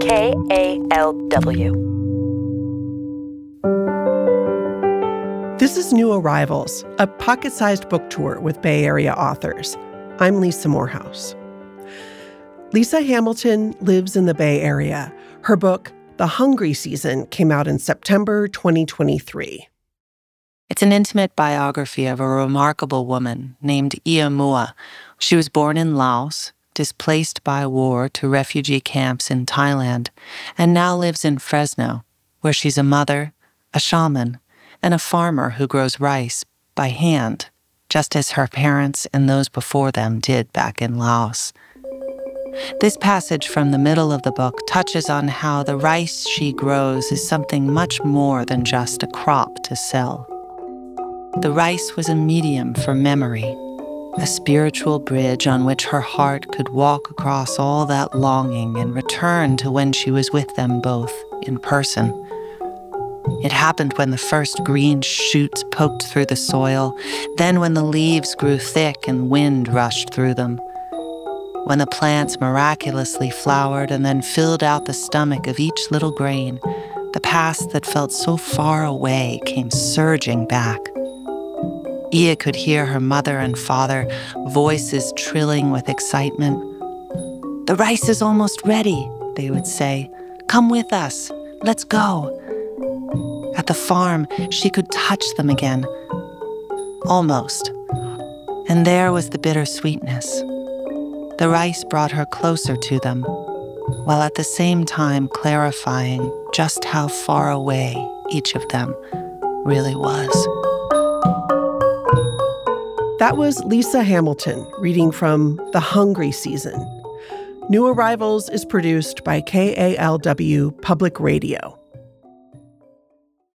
K A L W. This is New Arrivals, a pocket sized book tour with Bay Area authors. I'm Lisa Morehouse. Lisa Hamilton lives in the Bay Area. Her book, The Hungry Season, came out in September 2023. It's an intimate biography of a remarkable woman named Ia Moua. She was born in Laos, displaced by war to refugee camps in Thailand, and now lives in Fresno, where she's a mother, a shaman, and a farmer who grows rice by hand, just as her parents and those before them did back in Laos. This passage from the middle of the book touches on how the rice she grows is something much more than just a crop to sell. The rice was a medium for memory, a spiritual bridge on which her heart could walk across all that longing and return to when she was with them both in person. It happened when the first green shoots poked through the soil, then when the leaves grew thick and wind rushed through them. When the plants miraculously flowered and then filled out the stomach of each little grain, the past that felt so far away came surging back. Ia could hear her mother and father, voices trilling with excitement. The rice is almost ready, they would say. Come with us. Let's go. At the farm, she could touch them again. Almost. And there was the bitter sweetness. The rice brought her closer to them, while at the same time clarifying just how far away each of them really was. That was Lisa Hamilton reading from The Hungry Season. New Arrivals is produced by KALW Public Radio.